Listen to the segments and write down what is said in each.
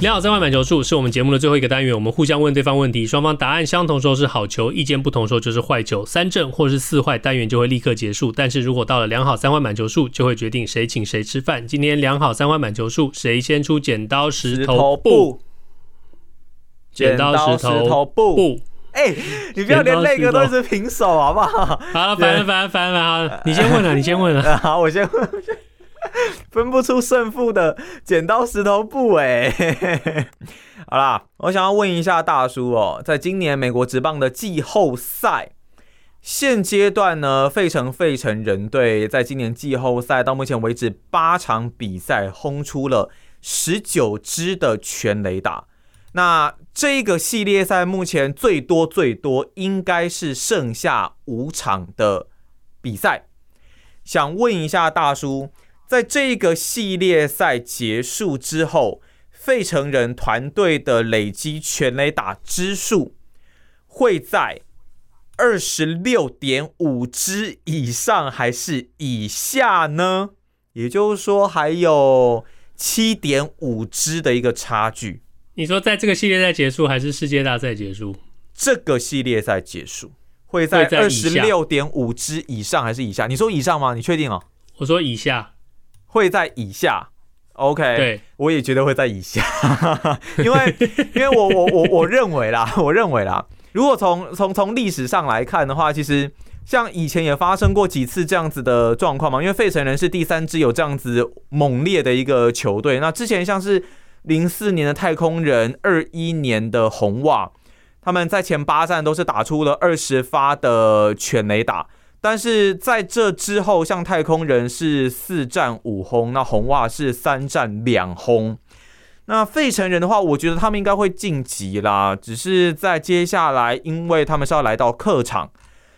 两好三坏满球数是我们节目的最后一个单元，我们互相问对方问题，双方答案相同时候是好球，意见不同时候就是坏球，三正或是四坏单元就会立刻结束。但是如果到了两好三坏满球数，就会决定谁请谁吃饭。今天两好三坏满球数，谁先出剪刀石头布？剪刀石头布。哎、欸，你不要连那个都是平手好不好？好了，烦了烦了烦了，好，你先问了，你先问了，好，我先问。分不出胜负的剪刀石头布哎，好啦，我想要问一下大叔哦，在今年美国职棒的季后赛，现阶段呢，费城费城人队在今年季后赛到目前为止八场比赛轰出了十九支的全垒打，那这个系列赛目前最多最多应该是剩下五场的比赛，想问一下大叔。在这个系列赛结束之后，费城人团队的累积全垒打支数会在二十六点五支以上还是以下呢？也就是说，还有七点五支的一个差距。你说在这个系列赛结束还是世界大赛结束？这个系列赛结束会在二十六点五支以上还是以下？你说以上吗？你确定哦？我说以下。会在以下，OK，对，我也觉得会在以下，因为 因为我我我我认为啦，我认为啦，如果从从从历史上来看的话，其实像以前也发生过几次这样子的状况嘛，因为费城人是第三支有这样子猛烈的一个球队，那之前像是零四年的太空人，二一年的红袜，他们在前八战都是打出了二十发的全垒打。但是在这之后，像太空人是四战五轰，那红袜是三战两轰。那费城人的话，我觉得他们应该会晋级啦。只是在接下来，因为他们是要来到客场，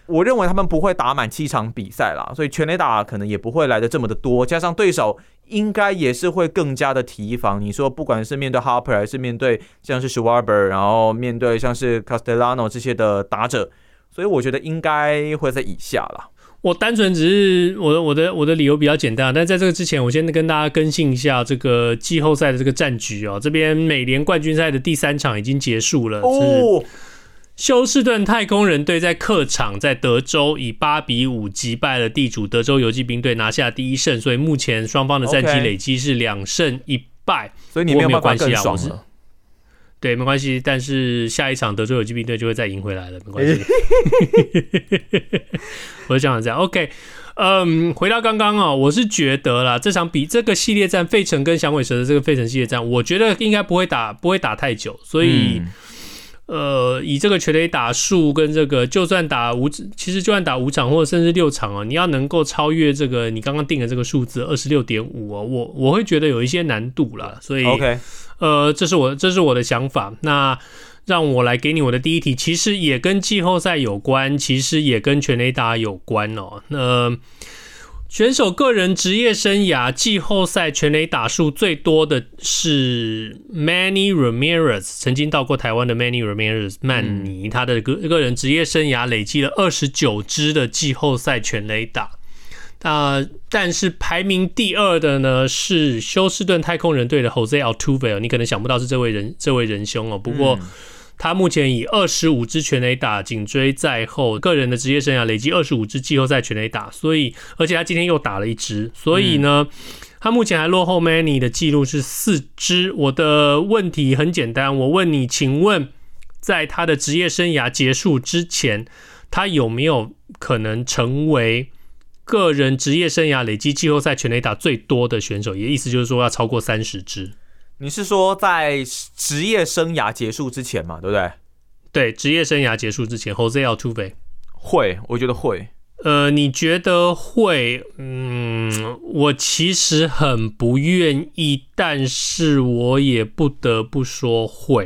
我认为他们不会打满七场比赛啦，所以全垒打可能也不会来的这么的多。加上对手应该也是会更加的提防。你说，不管是面对 Harper 还是面对像是 Schwarber，然后面对像是 Castellano 这些的打者。所以我觉得应该会在以下啦。我单纯只是我的我的我的理由比较简单，但在这个之前，我先跟大家更新一下这个季后赛的这个战局哦。这边美联冠军赛的第三场已经结束了，哦，休斯顿太空人队在客场在德州以八比五击败了地主德州游骑兵队，拿下第一胜。所以目前双方的战绩累积是两胜一败，所以你没有办法更爽了。对，没关系，但是下一场德州游骑兵队就会再赢回来了，没关系。我就想这样，OK，嗯，回到刚刚啊，我是觉得啦，这场比这个系列战，费城跟响尾蛇的这个费城系列战，我觉得应该不会打，不会打太久，所以，嗯、呃，以这个全垒打数跟这个，就算打五，其实就算打五场或者甚至六场哦，你要能够超越这个你刚刚定的这个数字二十六点五哦，我我会觉得有一些难度啦，所以 OK。呃，这是我这是我的想法。那让我来给你我的第一题，其实也跟季后赛有关，其实也跟全垒打有关哦。那选手个人职业生涯季后赛全垒打数最多的是 Manny Ramirez，曾经到过台湾的 Manny Ramirez 曼尼，他的个个人职业生涯累积了二十九支的季后赛全垒打。啊、呃，但是排名第二的呢是休斯顿太空人队的 Jose Altuve，你可能想不到是这位人这位仁兄哦。不过他目前以二十五支全垒打紧追在后，个人的职业生涯累积二十五支季后赛全垒打，所以而且他今天又打了一支，所以呢，他目前还落后 Manny 的记录是四支。我的问题很简单，我问你，请问在他的职业生涯结束之前，他有没有可能成为？个人职业生涯累积季后赛全垒打最多的选手，也意思就是说要超过三十支。你是说在职业生涯结束之前嘛？对不对？对，职业生涯结束之前，Jose Altuve 会，我觉得会。呃，你觉得会？嗯，我其实很不愿意，但是我也不得不说会。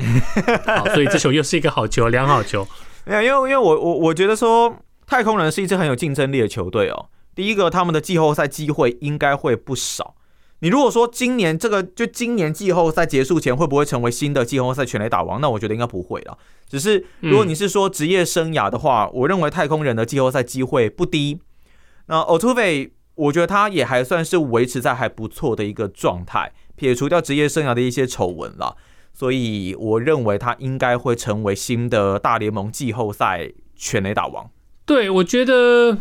好，所以这球又是一个好球，两好球。没有，因为因为我我我觉得说。太空人是一支很有竞争力的球队哦。第一个，他们的季后赛机会应该会不少。你如果说今年这个就今年季后赛结束前会不会成为新的季后赛全垒打王？那我觉得应该不会了。只是如果你是说职业生涯的话，我认为太空人的季后赛机会不低。那 Altuve，我觉得他也还算是维持在还不错的一个状态，撇除掉职业生涯的一些丑闻了，所以我认为他应该会成为新的大联盟季后赛全垒打王。对，我觉得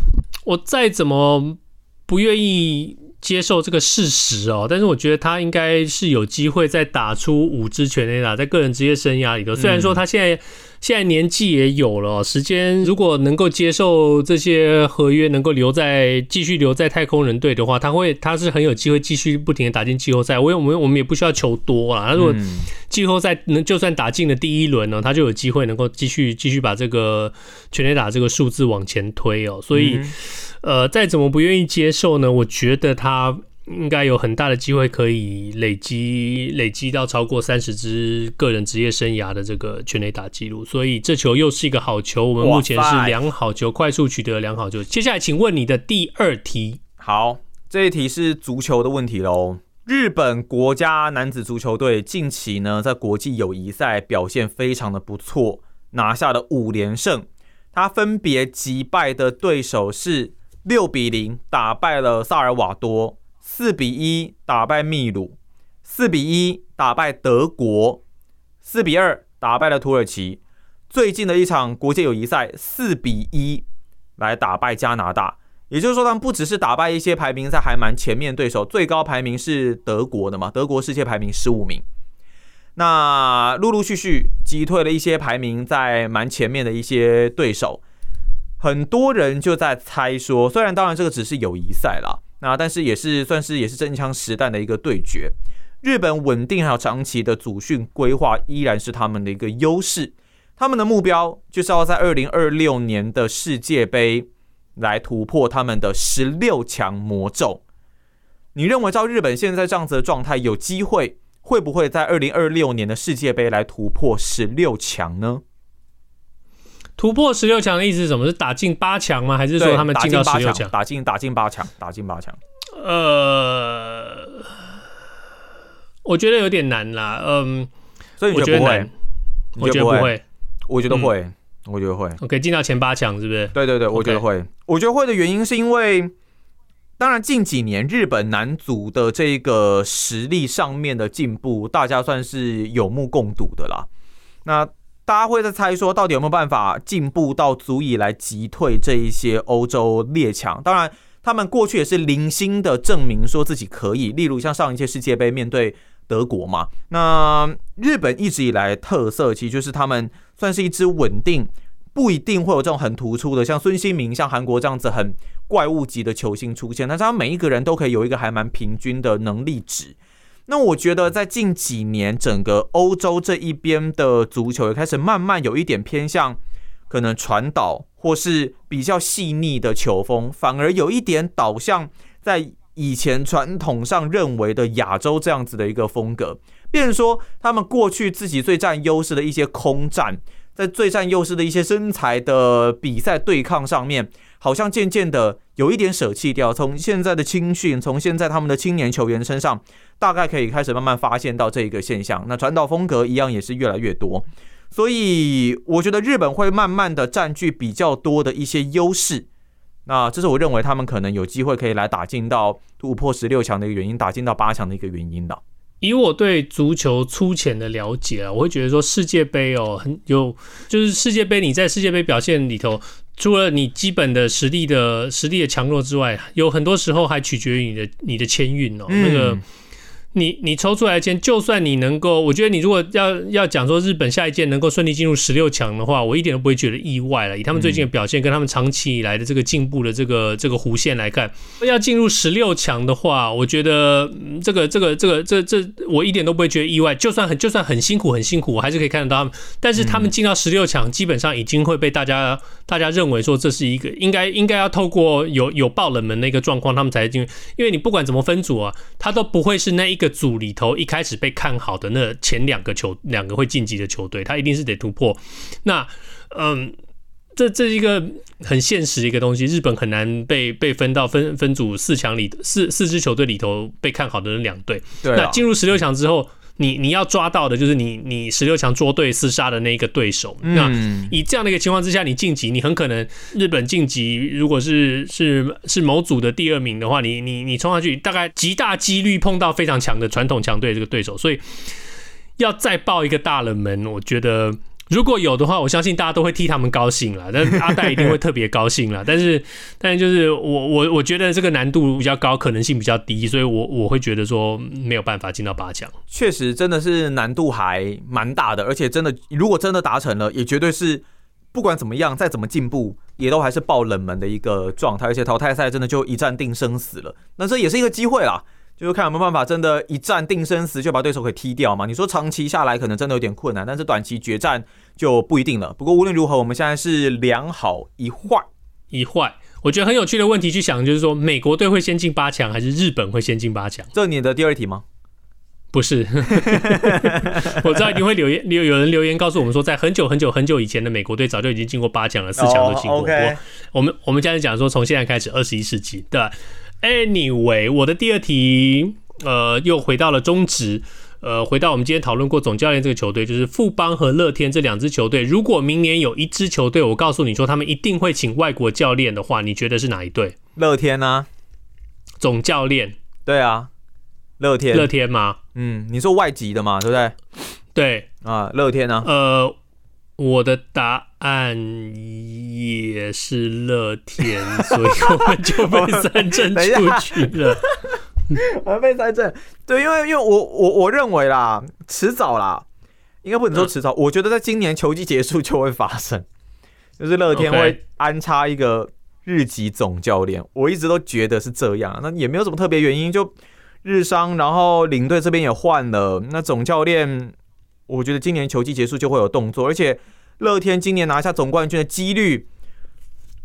我再怎么不愿意接受这个事实哦，但是我觉得他应该是有机会再打出五支全垒打，在个人职业生涯里头，虽然说他现在。现在年纪也有了，时间如果能够接受这些合约，能够留在继续留在太空人队的话，他会他是很有机会继续不停的打进季后赛。我我们我们也不需要求多啊，他如果季后赛能就算打进了第一轮呢，他就有机会能够继续继续把这个全垒打这个数字往前推哦。所以，呃，再怎么不愿意接受呢，我觉得他。应该有很大的机会可以累积累积到超过三十支个人职业生涯的这个全垒打记录，所以这球又是一个好球。我们目前是两好球，快速取得两好球。接下来，请问你的第二题。好，这一题是足球的问题喽。日本国家男子足球队近期呢，在国际友谊赛表现非常的不错，拿下了五连胜。他分别击败的对手是六比零打败了萨尔瓦多。四比一打败秘鲁，四比一打败德国，四比二打败了土耳其。最近的一场国际友谊赛，四比一来打败加拿大。也就是说，他们不只是打败一些排名在还蛮前面对手，最高排名是德国的嘛？德国世界排名十五名。那陆陆续续击退了一些排名在蛮前面的一些对手。很多人就在猜说，虽然当然这个只是友谊赛啦。那但是也是算是也是真枪实弹的一个对决。日本稳定还有长期的组训规划依然是他们的一个优势。他们的目标就是要在二零二六年的世界杯来突破他们的十六强魔咒。你认为照日本现在这样子的状态，有机会会不会在二零二六年的世界杯来突破十六强呢？突破十六强的意思是什么？是打进八强吗？还是说他们进到十六强？打进打进八强，打进八强。呃，我觉得有点难啦。嗯，所以你觉得不会？我觉得不会。我觉得会。我觉得会。OK，进到前八强是不是？对对对，我觉得会。我觉得会的原因是因为，当然近几年日本男足的这个实力上面的进步，大家算是有目共睹的啦。那。大家会在猜说，到底有没有办法进步到足以来击退这一些欧洲列强？当然，他们过去也是零星的证明说自己可以。例如像上一届世界杯面对德国嘛，那日本一直以来特色其实就是他们算是一支稳定，不一定会有这种很突出的，像孙兴民、像韩国这样子很怪物级的球星出现，但是他每一个人都可以有一个还蛮平均的能力值。那我觉得，在近几年，整个欧洲这一边的足球也开始慢慢有一点偏向可能传导或是比较细腻的球风，反而有一点导向在以前传统上认为的亚洲这样子的一个风格。变成说，他们过去自己最占优势的一些空战，在最占优势的一些身材的比赛对抗上面。好像渐渐的有一点舍弃掉，从现在的青训，从现在他们的青年球员身上，大概可以开始慢慢发现到这一个现象。那传导风格一样也是越来越多，所以我觉得日本会慢慢的占据比较多的一些优势。那这是我认为他们可能有机会可以来打进到突破十六强的一个原因，打进到八强的一个原因的。以我对足球粗浅的了解啊，我会觉得说世界杯哦，很有就是世界杯你在世界杯表现里头，除了你基本的实力的实力的强弱之外，有很多时候还取决于你的你的签运哦，那个。你你抽出来的签，就算你能够，我觉得你如果要要讲说日本下一届能够顺利进入十六强的话，我一点都不会觉得意外了。以他们最近的表现，跟他们长期以来的这个进步的这个这个弧线来看，要进入十六强的话，我觉得这个这个这个这这我一点都不会觉得意外。就算很就算很辛苦很辛苦，我还是可以看得到他们。但是他们进到十六强，基本上已经会被大家大家认为说这是一个应该应该要透过有有爆冷门的一个状况，他们才进。因为你不管怎么分组啊，他都不会是那一个。组里头一开始被看好的那前两个球两个会晋级的球队，他一定是得突破。那嗯，这这是一个很现实的一个东西，日本很难被被分到分分组四强里四四支球队里头被看好的那两队。对，那进入十六强之后，你你要抓到的就是你你十六强捉对厮杀的那一个对手。嗯、那以这样的一个情况之下，你晋级，你很可能日本晋级，如果是是是某组的第二名的话，你你你冲上去，大概极大几率碰到非常强的传统强队这个对手，所以要再爆一个大冷门，我觉得。如果有的话，我相信大家都会替他们高兴了。但阿戴一定会特别高兴了。但是，但是就是我我我觉得这个难度比较高，可能性比较低，所以我我会觉得说没有办法进到八强。确实，真的是难度还蛮大的，而且真的如果真的达成了，也绝对是不管怎么样，再怎么进步，也都还是爆冷门的一个状态。而且淘汰赛真的就一战定生死了，那这也是一个机会啦。就是看有没有办法，真的，一战定生死就把对手给踢掉嘛？你说长期下来可能真的有点困难，但是短期决战就不一定了。不过无论如何，我们现在是两好一坏，一坏。我觉得很有趣的问题去想，就是说美国队会先进八强，还是日本会先进八强？这你的第二题吗？不是，我知道一定会留言，有有人留言告诉我们说，在很久很久很久以前的美国队早就已经进过八强了，四强都进过。Oh, okay. 我们我们现在讲说，从现在开始，二十一世纪，对吧？Anyway，我的第二题，呃，又回到了中职，呃，回到我们今天讨论过总教练这个球队，就是富邦和乐天这两支球队。如果明年有一支球队，我告诉你说他们一定会请外国教练的话，你觉得是哪一队？乐天啊，总教练。对啊，乐天。乐天吗？嗯，你说外籍的嘛，对不对？对啊，乐天啊。呃。我的答案也是乐天，所以我们就被三振出去了。我们被三振，对，因为因为我我我认为啦，迟早啦，应该不能说迟早，嗯、我觉得在今年球季结束就会发生，就是乐天会安插一个日籍总教练。我一直都觉得是这样，那也没有什么特别原因，就日商，然后领队这边也换了，那总教练。我觉得今年球季结束就会有动作，而且乐天今年拿下总冠军的几率，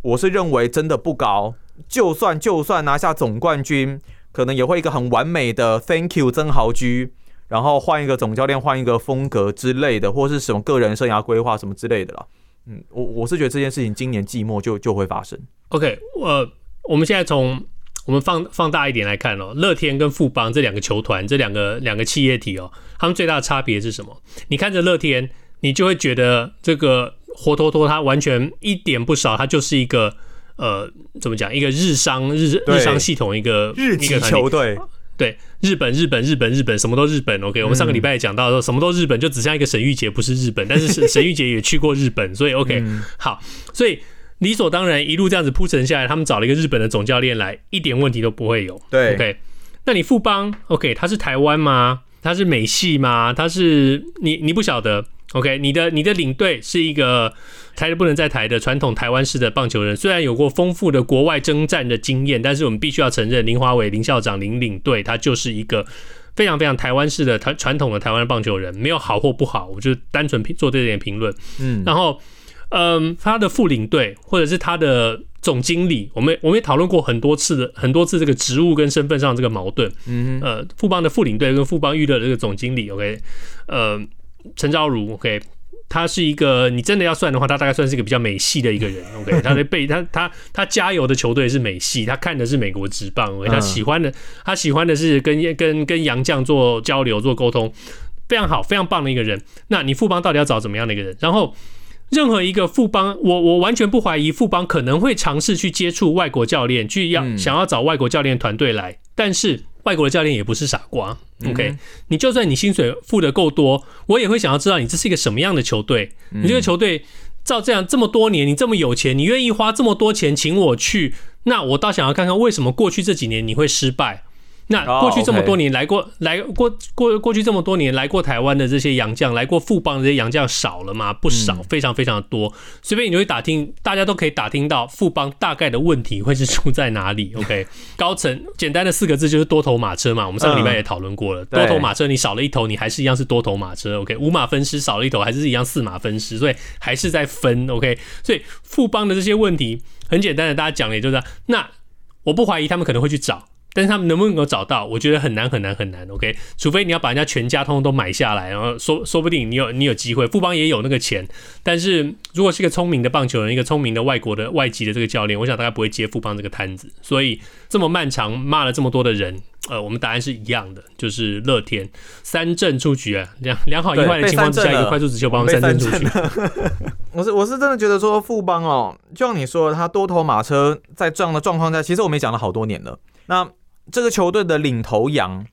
我是认为真的不高。就算就算拿下总冠军，可能也会一个很完美的 Thank you 曾豪居，然后换一个总教练，换一个风格之类的，或是什么个人生涯规划什么之类的啦。嗯，我我是觉得这件事情今年季末就就会发生。OK，呃，我们现在从。我们放放大一点来看哦，乐天跟富邦这两个球团，这两个两个企业体哦，他们最大的差别是什么？你看着乐天，你就会觉得这个活脱脱，它完全一点不少，它就是一个呃，怎么讲？一个日商日日商系统一个日籍球队，对，日本日本日本日本什么都日本。OK，我们上个礼拜也讲到说，什么都日本，就只剩一个沈玉杰不是日本，但是沈沈玉杰也去过日本，所以 OK，好，所以。理所当然，一路这样子铺陈下来，他们找了一个日本的总教练来，一点问题都不会有。对，OK，那你富邦，OK，他是台湾吗？他是美系吗？他是你你不晓得，OK，你的你的领队是一个台的不能再台的传统台湾式的棒球人，虽然有过丰富的国外征战的经验，但是我们必须要承认，林华伟林校长林领队他就是一个非常非常台湾式的台传统的台湾棒球人，没有好或不好，我就单纯做这点评论。嗯，然后。嗯，他的副领队或者是他的总经理，我们我们也讨论过很多次的很多次这个职务跟身份上这个矛盾。嗯，呃，富邦的副领队跟富邦娱乐的这个总经理，OK，呃，陈昭如，OK，他是一个你真的要算的话，他大概算是一个比较美系的一个人，OK，他的背他他他加油的球队是美系，他看的是美国职棒，OK，他喜欢的他喜欢的是跟跟跟杨绛做交流做沟通，非常好非常棒的一个人。那你富邦到底要找怎么样的一个人？然后。任何一个富邦，我我完全不怀疑富邦可能会尝试去接触外国教练，去要想要找外国教练团队来。但是外国的教练也不是傻瓜，OK？你就算你薪水付的够多，我也会想要知道你这是一个什么样的球队。你这个球队照这样这么多年，你这么有钱，你愿意花这么多钱请我去，那我倒想要看看为什么过去这几年你会失败。那过去这么多年来过、oh. 来过过过去这么多年来过台湾的这些洋将，来过富邦的这些洋将少了吗？不少，非常非常的多。随便你就会打听，大家都可以打听到富邦大概的问题会是出在哪里。OK，高层简单的四个字就是多头马车嘛。我们上个礼拜也讨论过了，多头马车你少了一头，你还是一样是多头马车。OK，五马分尸少了一头，还是一样四马分尸，所以还是在分。OK，所以富邦的这些问题很简单的，大家讲的也就是那我不怀疑他们可能会去找。但是他们能不能够找到？我觉得很难很难很难。OK，除非你要把人家全家通通都买下来，然后说说不定你有你有机会。富邦也有那个钱，但是如果是一个聪明的棒球人，一个聪明的外国的外籍的这个教练，我想大概不会接富邦这个摊子。所以这么漫长骂了这么多的人，呃，我们答案是一样的，就是乐天三振出局啊，良良好意外的情况之下，一个快速直球帮三振出局。我是我是真的觉得说富邦哦，就像你说的，他多头马车在这样的状况下，其实我们也讲了好多年了。那这个球队的领头羊，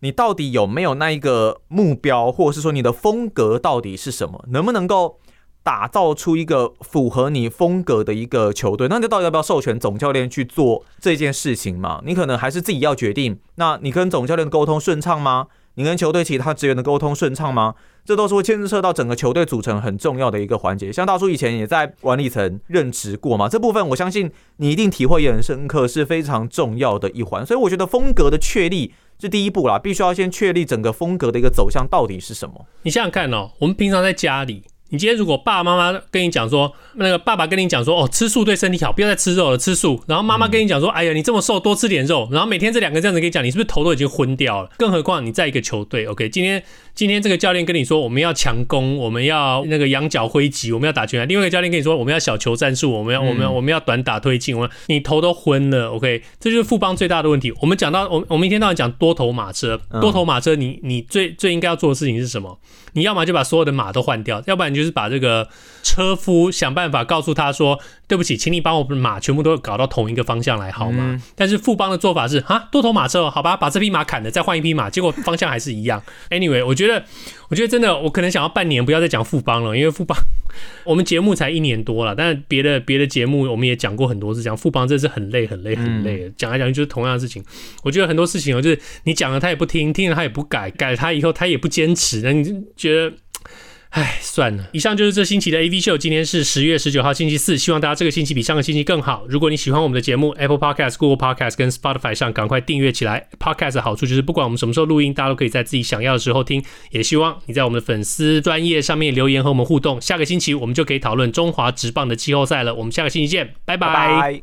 你到底有没有那一个目标，或者是说你的风格到底是什么？能不能够打造出一个符合你风格的一个球队？那你到底要不要授权总教练去做这件事情嘛？你可能还是自己要决定。那你跟总教练沟通顺畅吗？你跟球队其他职员的沟通顺畅吗？这都是会牵涉到整个球队组成很重要的一个环节。像大叔以前也在管理层任职过嘛，这部分我相信你一定体会也很深刻，是非常重要的一环。所以我觉得风格的确立是第一步啦，必须要先确立整个风格的一个走向到底是什么。你想想看哦，我们平常在家里。你今天如果爸爸妈妈跟你讲说，那个爸爸跟你讲说，哦，吃素对身体好，不要再吃肉了，吃素。然后妈妈跟你讲说，哎呀，你这么瘦，多吃点肉。然后每天这两个这样子跟你讲，你是不是头都已经昏掉了？更何况你在一个球队，OK，今天。今天这个教练跟你说，我们要强攻，我们要那个仰角挥击，我们要打拳。另外一个教练跟你说，我们要小球战术，我们要我们要我们要短打推进。我们你头都昏了，OK，这就是富邦最大的问题。我们讲到我我们一天到晚讲多头马车，多头马车你，你你最最应该要做的事情是什么？你要么就把所有的马都换掉，要不然你就是把这个车夫想办法告诉他说，对不起，请你帮我们马全部都搞到同一个方向来好吗？嗯、但是富邦的做法是啊，多头马车，好吧，把这匹马砍了，再换一匹马，结果方向还是一样。Anyway，我觉得。我觉得真的，我可能想要半年不要再讲富邦了，因为富邦 我们节目才一年多了，但是别的别的节目我们也讲过很多次，讲富邦真的是很累很累很累，讲来讲去就是同样的事情。我觉得很多事情哦，就是你讲了他也不听，听了他也不改，改了他以后他也不坚持，那你就觉得。唉，算了。以上就是这星期的 AV 秀。今天是十月十九号，星期四。希望大家这个星期比上个星期更好。如果你喜欢我们的节目，Apple Podcast、Google Podcast 跟 Spotify 上赶快订阅起来。Podcast 的好处就是不管我们什么时候录音，大家都可以在自己想要的时候听。也希望你在我们的粉丝专业上面留言和我们互动。下个星期我们就可以讨论中华职棒的季后赛了。我们下个星期见，拜拜。